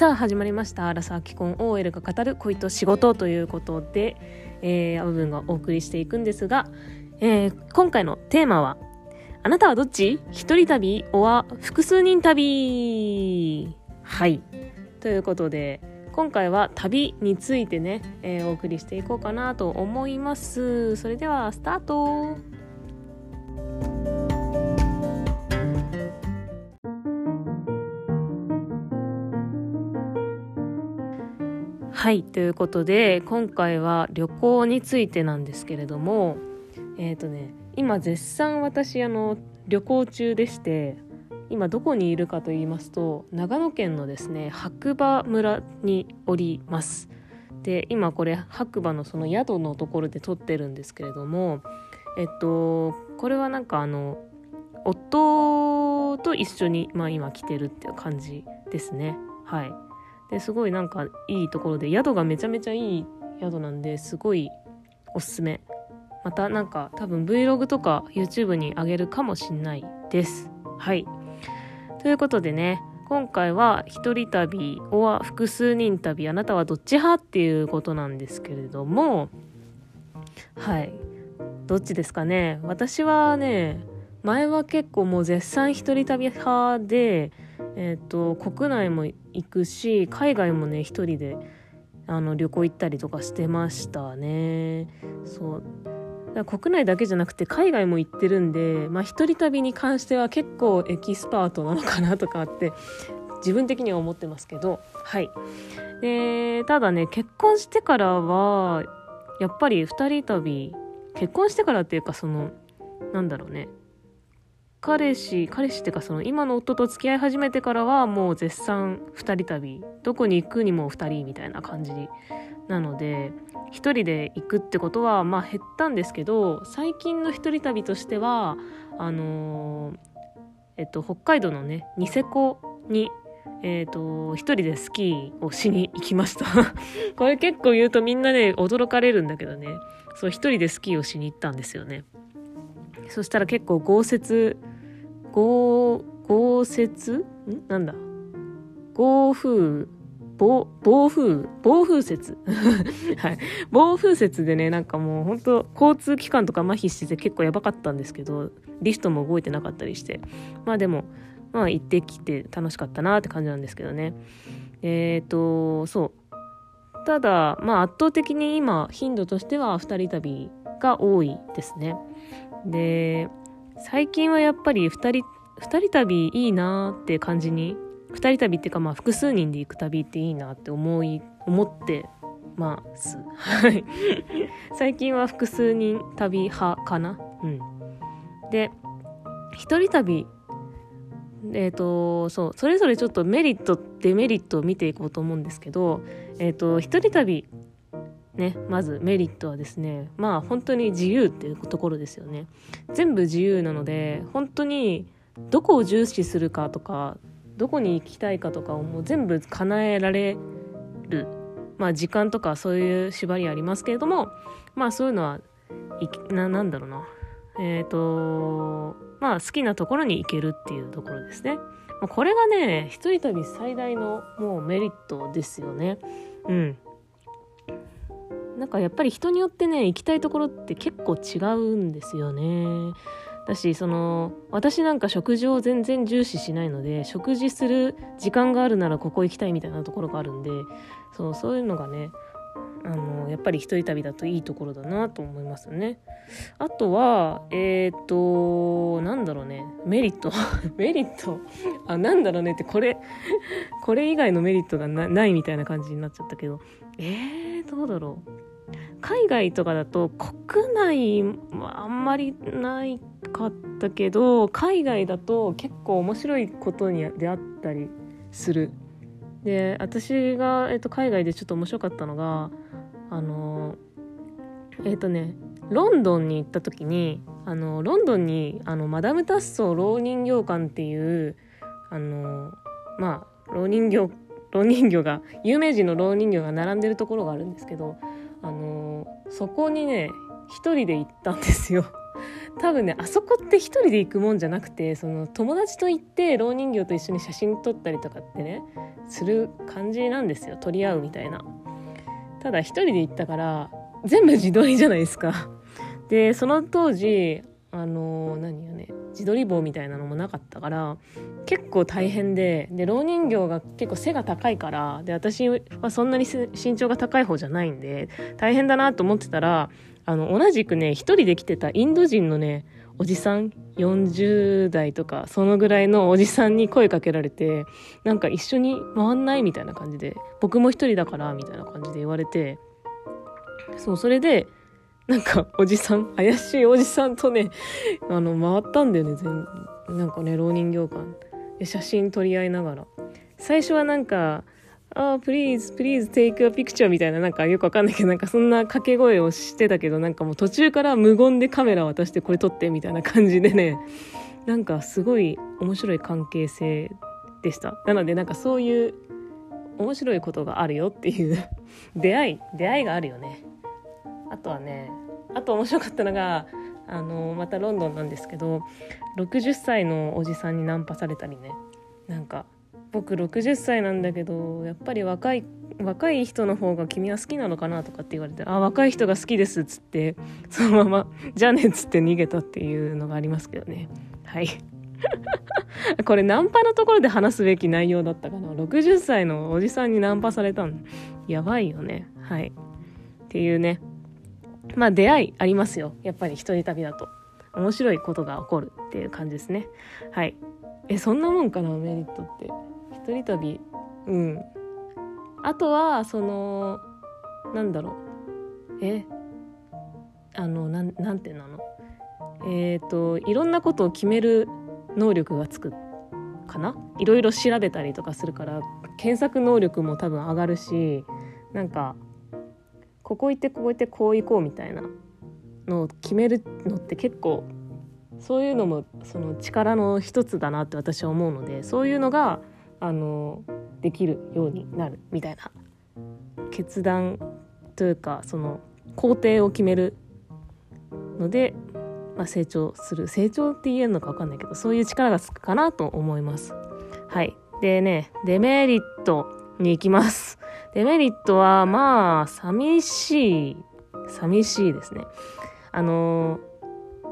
さあ始まりました「アラサー既婚。OL が語る。恋と仕事」ということで、えー、部分がお送りしていくんですが、えー、今回のテーマは「あなたはどっち？一人旅？おは複数人旅」はい。ということで今回は旅についてね、えー、お送りしていこうかなと思います。それではスタート。はいということで今回は旅行についてなんですけれどもえっ、ー、とね今絶賛私あの旅行中でして今どこにいるかと言いますと長野県のですね白馬村におります。で今これ白馬のその宿のところで撮ってるんですけれどもえっとこれはなんかあの夫と一緒に、まあ、今来てるっていう感じですね。はい。ですごいなんかいいところで宿がめちゃめちゃいい宿なんですごいおすすめ。またなんか多分 Vlog とか YouTube にあげるかもしんないです。はい。ということでね今回は一人旅おは複数人旅あなたはどっち派っていうことなんですけれどもはい。どっちですかね。私はね前は結構もう絶賛一人旅派でえっ、ー、と国内も行くし海外もね一人であの旅行行ったりとかしてましたね。そう。国内だけじゃなくて海外も行ってるんでまあ一人旅に関しては結構エキスパートなのかなとかって自分的には思ってますけど。はい。でただね結婚してからはやっぱり二人旅結婚してからっていうかそのなんだろうね。彼氏彼氏っていうかその今の夫と付き合い始めてからはもう絶賛2人旅どこに行くにも2人みたいな感じなので1人で行くってことはまあ減ったんですけど最近の1人旅としてはあのー、えっと北海道のねニセコにえ、ー、と一人でスキーをしに行きました。これ結構言うとみんなね驚かれるんだけどね。そう一人でスキーをしに行ったんですよね。そしたら結構豪雪豪、豪雪なんだ？豪風、暴、暴風、暴風雪。はい。暴風雪でね、なんかもう本当交通機関とか麻痺してて結構やばかったんですけど、リフトも動いてなかったりして。まあでも、まあ行ってきて楽しかったなって感じなんですけどね。えっ、ー、と、そう。ただ、まあ圧倒的に今、頻度としては二人旅が多いですね。で、最近はやっぱり2人2人旅いいなって感じに2人旅っていうかまあ複数人で行く旅っていいなって思い思ってます。はい。最近は複数人旅派かな。うん。で一人旅えっ、ー、とそうそれぞれちょっとメリットデメリットを見ていこうと思うんですけどえっ、ー、と一人旅ね、まずメリットはですねまあ本当に自由っていうところですよね。全部自由なので本当にどこを重視するかとかどこに行きたいかとかをもう全部叶えられるまあ時間とかそういう縛りありますけれどもまあそういうのはいななんだろうな。えっ、ー、とまあ好きなところに行けるっていうところですね。これがね一人旅最大のもうメリットですよね。うん。なんかやっぱり人によってね行きたいところって結構違うんですよね。だしその私なんか食事を全然重視しないので食事する時間があるならここ行きたいみたいなところがあるんでそうそういうのがねあのやっぱり一人旅だといいところだなと思いますね。あとはえっ、ー、となんだろうね。メリット。メリット。あなんだろうねってこれこれ以外のメリットがないみたいな感じになっちゃったけど。えー、どうだろう。海外とかだと国内はあんまりないかったけど海外だと結構面白いことに出会ったりする。で私が、えっと、海外でちょっと面白かったのがあのえっとねロンドンに行った時にあのロンドンにあのマダム・タッソー老人形館っていうあのまあ老人形老人形が有名人の老人形が並んでるところがあるんですけどあのそこにね一人で行ったんですよ。多分ねあそこって一人で行くもんじゃなくてその友達と行って老人形と一緒に写真撮ったりとかってねする感じなんですよ。取り合うみたいな。ただ一人で行ったから全部自撮りじゃないですか。でその当時あの何よね。自撮り棒みたいなのもなかったから結構大変でで老人形が結構背が高いからで私はそんなに身長が高い方じゃないんで大変だなと思ってたらあの同じくね一人で来てたインド人のねおじさん40代とかそのぐらいのおじさんに声かけられてなんか一緒に回んないみたいな感じで僕も一人だからみたいな感じで言われてそうそれでなんかおじさん怪しいおじさんとね あの回ったんだよね全なんかね老人形館写真撮り合いながら最初はなんかああ、please, please take a picture みたいな、なんかよくわかんないけど、なんかそんな掛け声をしてたけど、なんかもう途中から無言でカメラ渡してこれ撮ってみたいな感じでね、なんかすごい面白い関係性でした。なのでなんかそういう面白いことがあるよっていう出会い、出会いがあるよね。あとはね、あと面白かったのが、あの、またロンドンなんですけど、60歳のおじさんにナンパされたりね、なんか、僕60歳なんだけどやっぱり若い若い人の方が君は好きなのかなとかって言われて「あ若い人が好きです」っつってそのまま「じゃあね」っつって逃げたっていうのがありますけどね。はい。これナンパのところで話すべき内容だったかな。60歳のおじさんにナンパされたの。やばいよね。はい。っていうね。まあ出会いありますよ。やっぱり一人旅だと。面白いことが起こるっていう感じですね。はい。えそんなもんかなメリットって。一人旅。うん。あとはそのなんだろう。えあのなんなんてなの？えっ、ー、といろんなことを決める能力がつくかな？いろいろ調べたりとかするから検索能力も多分上がるしなんかここ行ってここ行ってこう行こうみたいなのを決めるのって結構そういうのもその力の一つだなって私は思うのでそういうのがあのできるようになるみたいな決断というかその工程を決めるので、まあ、成長する成長って言えるのか分かんないけどそういう力がつくかなと思います。はいでねデメリットに行きます。デメリットはまあ寂しい寂しいですね。あの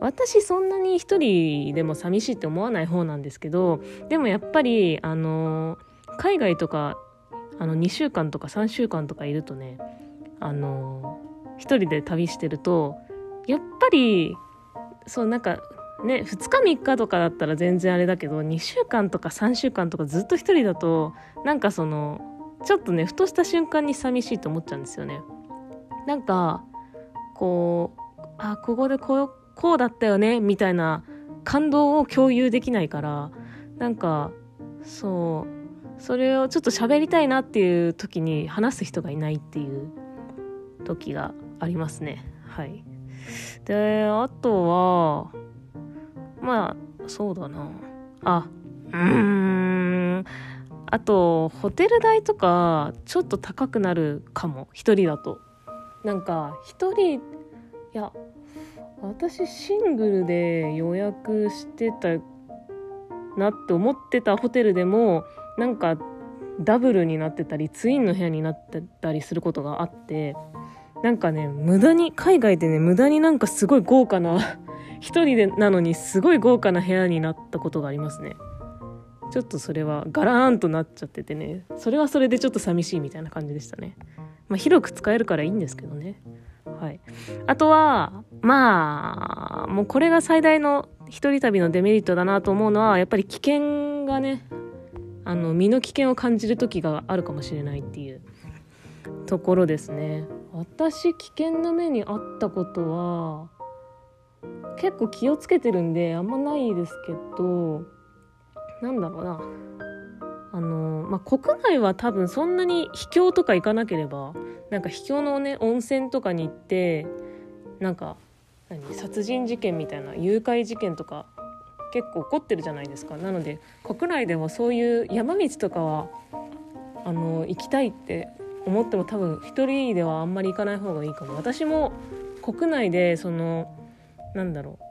私そんなに一人でも寂しいって思わない方なんですけどでもやっぱりあの海外とかあの2週間とか3週間とかいるとねあの一人で旅してるとやっぱりそうなんかね2日3日とかだったら全然あれだけど2週間とか3週間とかずっと一人だとなんかそのちょっとねふとした瞬間に寂しいと思っちゃうんですよね。なんかこうあここでこうこうだったよねみたいな感動を共有できないからなんかそうそれをちょっと喋りたいなっていう時に話す人がいないっていう時がありますね。はい。であとはまあそうだな。あうーん。あとホテル代とかちょっと高くなるかも。一人だと。なんか一人いや私シングルで予約してたなって思ってたホテルでもなんかダブルになってたりツインの部屋になってたりすることがあってなんかね無駄に海外でね無駄になんかすごい豪華な 一人でなのにすごい豪華な部屋になったことがありますね。ちょっとそれはガラーンとなっちゃっててねそれはそれでちょっと寂しいみたいな感じでしたねまあ広く使えるからいいんですけどねはい。あとは、まあ、もうこれが最大の一人旅のデメリットだなと思うのは、やっぱり危険がね、あの、身の危険を感じる時があるかもしれないっていうところですね。私、危険な目にあったことは、結構気をつけてるんで、あんまないですけど、なんだろうな。あの、まあ、国内は多分そんなに秘境とか行かなければなんか秘境のね温泉とかに行ってなんか何殺人事件みたいな誘拐事件とか結構起こってるじゃないですか。なので国内でもそういう山道とかはあの行きたいって思っても多分一人ではあんまり行かない方がいいかも。私も国内でそのなんだろう。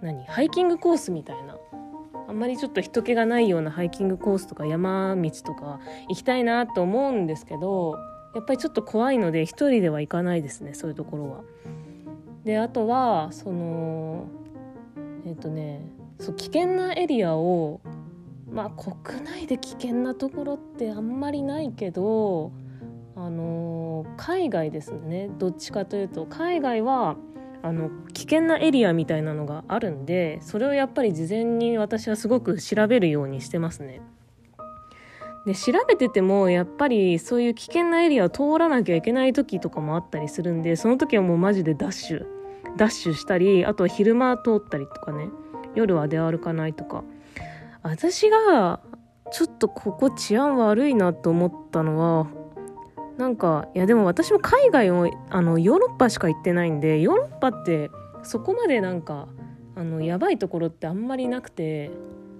何ハイキングコースみたいなあんまりちょっと人気がないようなハイキングコースとか山道とか行きたいなと思うんですけどやっぱりちょっと怖いので一人では行かないですねそういうところは。であとはそのえっ、ー、とねそう危険なエリアをまあ国内で危険なところってあんまりないけどあの海外ですねどっちかというと海外はあの危険なエリアみたいなのがあるんでそれをやっぱり事前に私はすごく調べるようにしてますね。で調べててもやっぱりそういう危険なエリアを通らなきゃいけない時とかもあったりするんでその時はもうマジでダッシュダッシュしたりあとは昼間通ったりとかね夜は出歩かないとか私がちょっとここ治安悪いなと思ったのはなんかいやでも私も海外をあのヨーロッパしか行ってないんでヨーロッパってそこまでなんかあのやばいところってあんまりなくて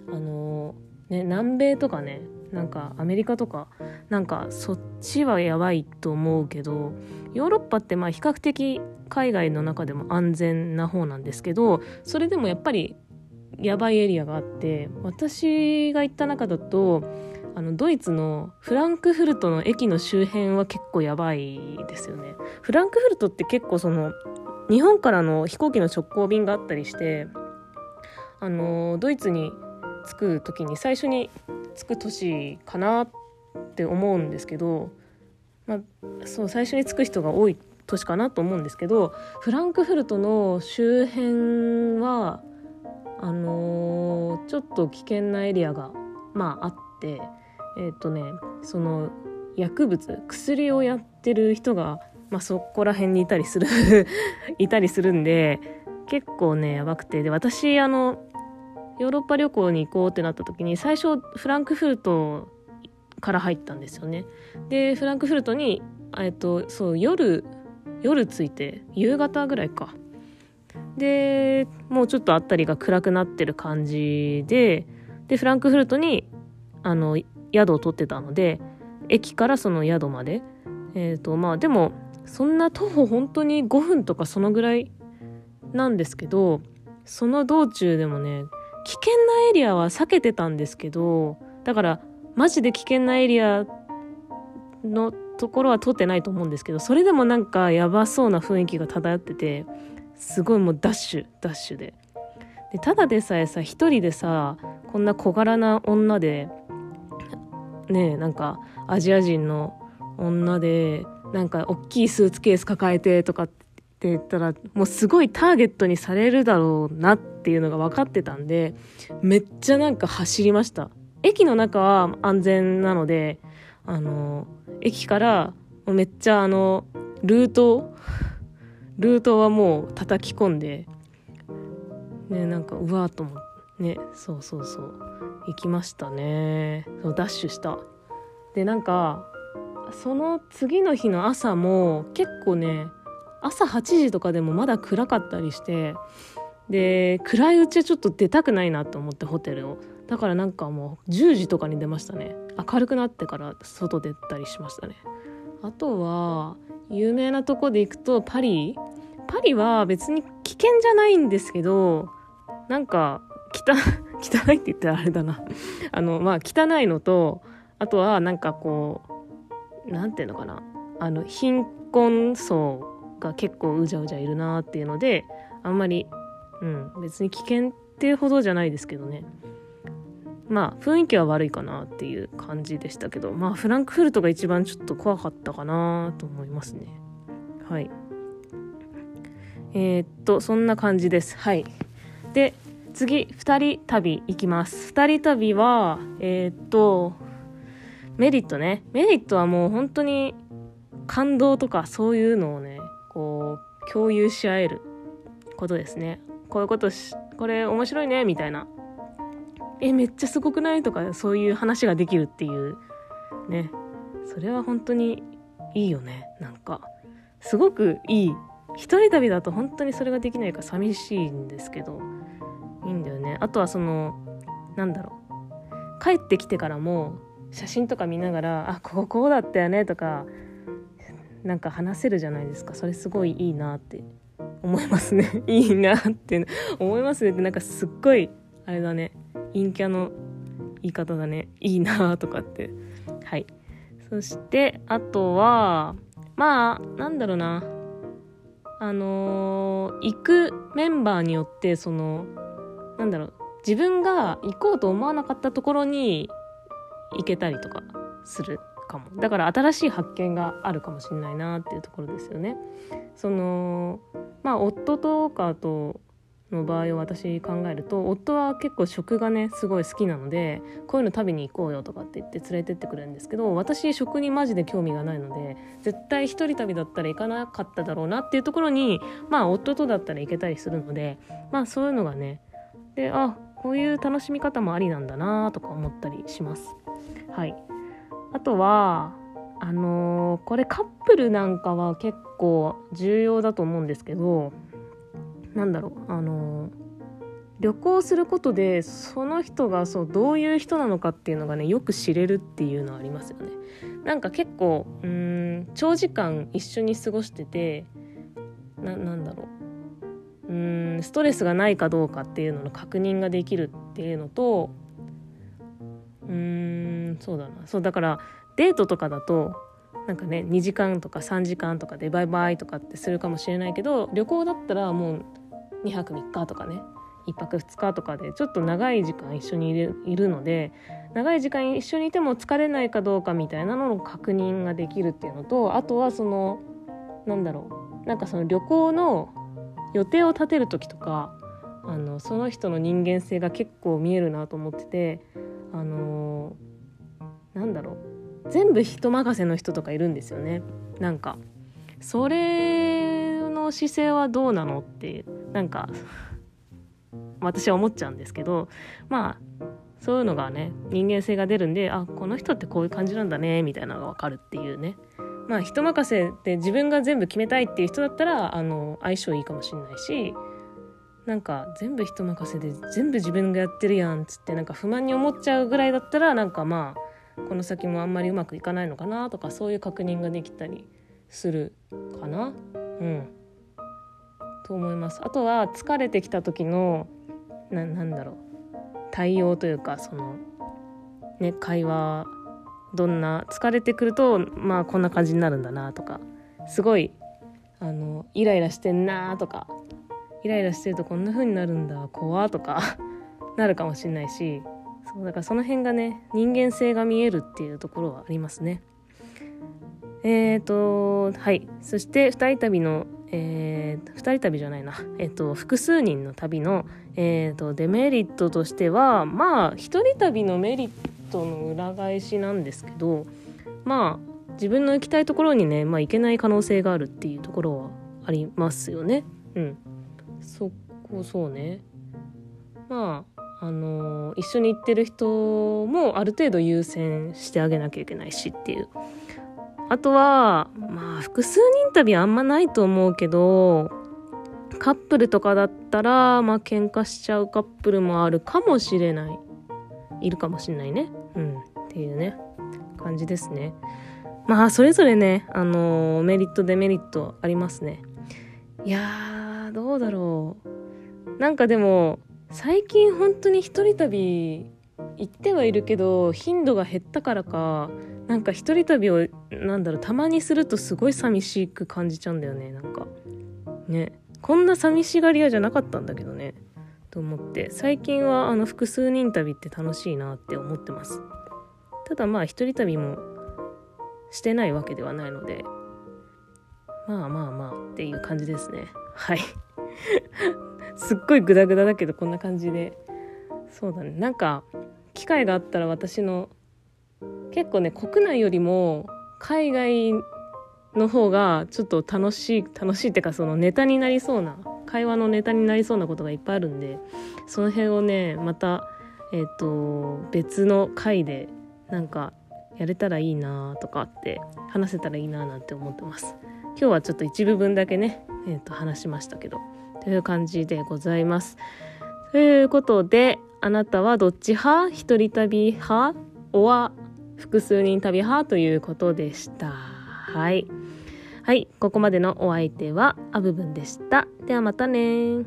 あのね南米とかねなんかアメリカとかなんかそっちはやばいと思うけどヨーロッパってまあ比較的海外の中でも安全な方なんですけどそれでもやっぱりやばいエリアがあって私が行った中だとあのドイツのフランクフルトの駅の周辺は結構やばいですよね。フランクフルトって結構その日本からの飛行機の直行便があったりしてあのドイツに着く時に最初に着く都市かなって思うんですけど、まあ、そう最初に着く人が多い都市かなと思うんですけどフランクフルトの周辺はあのー、ちょっと危険なエリアが、まあ、あってえっ、ー、とねその薬物薬をやってる人が、まあ、そこら辺にいたりする いたりするんで結構ねやばくてで私あのヨーロッパ旅行に行こうってなった時に最初フランクフルトから入ったんですよね。でフランクフルトに、えっと、そう夜夜着いて夕方ぐらいかでもうちょっと辺りが暗くなってる感じででフランクフルトにあの宿を取ってたので駅からその宿まで。えっ、ー、とまあでもそんな徒歩本当に5分とかそのぐらいなんですけどその道中でもね危険なエリアは避けてたんですけどだからマジで危険なエリアのところは通ってないと思うんですけどそれでもなんかやばそうな雰囲気が漂っててすごいもうダッシュダッシュで。でただでさえさ一人でさこんな小柄な女でねなんかアジア人の女でなんか大きいスーツケース抱えてとかって言ったらもうすごいターゲットにされるだろうなっていうのが分かってたんでめっちゃなんか走りました。駅の中は安全なのであの駅からめっちゃあのルートルートはもう叩き込んでねなんかうわーと思って。ねそうそうそう。行きましたね。そうダッシュした。でなんかその次の日の朝も結構ね朝8時とかでもまだ暗かったりしてで暗いうちはちょっと出たくないなと思ってホテルを。だからなんかもう10時とかに出ましたね。明るくなってから外出たりしましたね。あとは有名なとこで行くとパリ。パリは別に危険じゃないんですけどなんか 汚いって言ったらあれだな。あのまあ汚いのとあとはなんかこう何て言うのかな。あの貧困層が結構うじゃうじゃいるなっていうのであんまり、うん、別に危険っていうほどじゃないですけどね。まあ雰囲気は悪いかなっていう感じでしたけどまあフランクフルトが一番ちょっと怖かったかなと思いますね。はい。えー、っとそんな感じです。はい。で次2人旅行きます。2人旅はえー、っとメリットね。メリットはもう本当に感動とかそういうのをねこう共有し合えることですね。こういうことしこれ面白いねみたいな。えめっちゃすごくない？とかそういう話ができるっていうね。それは本当にいいよね。なんかすごくいい。一人旅だと本当にそれができないから寂しいんですけど。あとはそのなんだろう。帰ってきてからも写真とか見ながら「あこここうだったよね」とかなんか話せるじゃないですか。それすごいいいなって思いますね。いいなって。思いますねってなんかすっごいあれだね。陰キャの言い方だね。いいなとかって。はい。そしてあとはまあなんだろうな。あのー、行くメンバーによってそのなんだろう自分が行こうと思わなかったところに行けたりとかするかもだから新しい発見があるかもしれないなっていうところですよね。そのまあ夫とかとの場合を私考えると夫は結構食がねすごい好きなのでこういうの食べに行こうよとかって言って連れてってくれるんですけど私食にマジで興味がないので絶対一人旅だったら行かなかっただろうなっていうところにまあ夫とだったら行けたりするのでまあそういうのがねであこういう楽しみ方もありなんだなとか思ったりします。はいあとはあのー、これカップルなんかは結構重要だと思うんですけどなんだろうあの旅行することでその人がそうどういう人なのかっていうのがねよく知れるっていうのはありますよね。なんか結構うん長時間一緒に過ごしててななんだろううんストレスがないかどうかっていうのの確認ができるっていうのとうんそうだな。そうだからデートとかだとなんかね2時間とか3時間とかでバイバイとかってするかもしれないけど旅行だったらもう2泊3日とかね1泊2日とかでちょっと長い時間一緒にいるいるので長い時間一緒にいても疲れないかどうかみたいなのの確認ができるっていうのとあとはそのなんだろう。なんかその旅行の予定を立てる時とかあのその人の人間性が結構見えるなと思っててあのなんだろう。全部人任せの人とかいるんですよね。なんかそれの姿勢はどうなのっていうなんか 私は思っちゃうんですけどまあそういうのがね人間性が出るんであこの人ってこういう感じなんだねみたいなのが分かるっていうね。まあ人任せで自分が全部決めたいっていう人だったらあの相性いいかもしれないしなんか全部人任せで全部自分がやってるやんっつってなんか不満に思っちゃうぐらいだったらなんかまあこの先もあんまりうまくいかないのかなとかそういう確認ができたりするかな。うん。と思います。あとは疲れてきた時のななんだろう。対応というかそのね会話どんな疲れてくるとまあこんな感じになるんだなとかすごいあのイライラしてんなとかイライラしてるとこんな風になるんだ怖とか なるかもしれないしそうだからその辺がね人間性が見えるっていうところはありますね。えーとはいそして2人旅のえー、2人旅じゃないな、えっと、複数人の旅の、えーと、デメリットとしてはまあ1人旅のメリットトの裏返しなんですけどまあ自分の行きたいところにね、まあ、行けない可能性があるっていうところはありますよね。うん、そこそうねまああの、一緒に行ってる人もある程度優先してあげなきゃいけないしっていうあとは、まあ、複数人旅あんまないと思うけど、カップルとかだったら、まあ、喧嘩しちゃうカップルもあるかもしれない。いるかもしれないね。うん。っていうね、感じですね。まあ、それぞれね、あのー、メリット、デメリットありますね。いやー、どうだろう。なんかでも、最近本当に一人旅行ってはいるけど、頻度が減ったからか、なんか一人旅をなんだろうたまにするとすごい寂しく感じちゃうんだよねなんかねこんな寂しがり屋じゃなかったんだけどねと思って最近はあの複数人旅って楽しいなって思ってます。ただまあ一人旅もしてないわけではないのでまあまあまあっていう感じですね。はい。すっごいグダグダだけどこんな感じで。そうだね。なんか機会があったら私の結構ね国内よりも海外の方がちょっと楽しい楽しいっていうかそのネタになりそうな会話のネタになりそうなことがいっぱいあるんでその辺をねまたえっ、ー、と別の回でなんかやれたらいいなとかって話せたらいいななんて思ってます。今日はちょっと一部分だけね、えー、と話しましたけどという感じでございます。ということであなたはどっち派？一人旅派？おは？複数人旅派？ということでした。はい。はいここまでのお相手はあぶぶんでした。ではまたね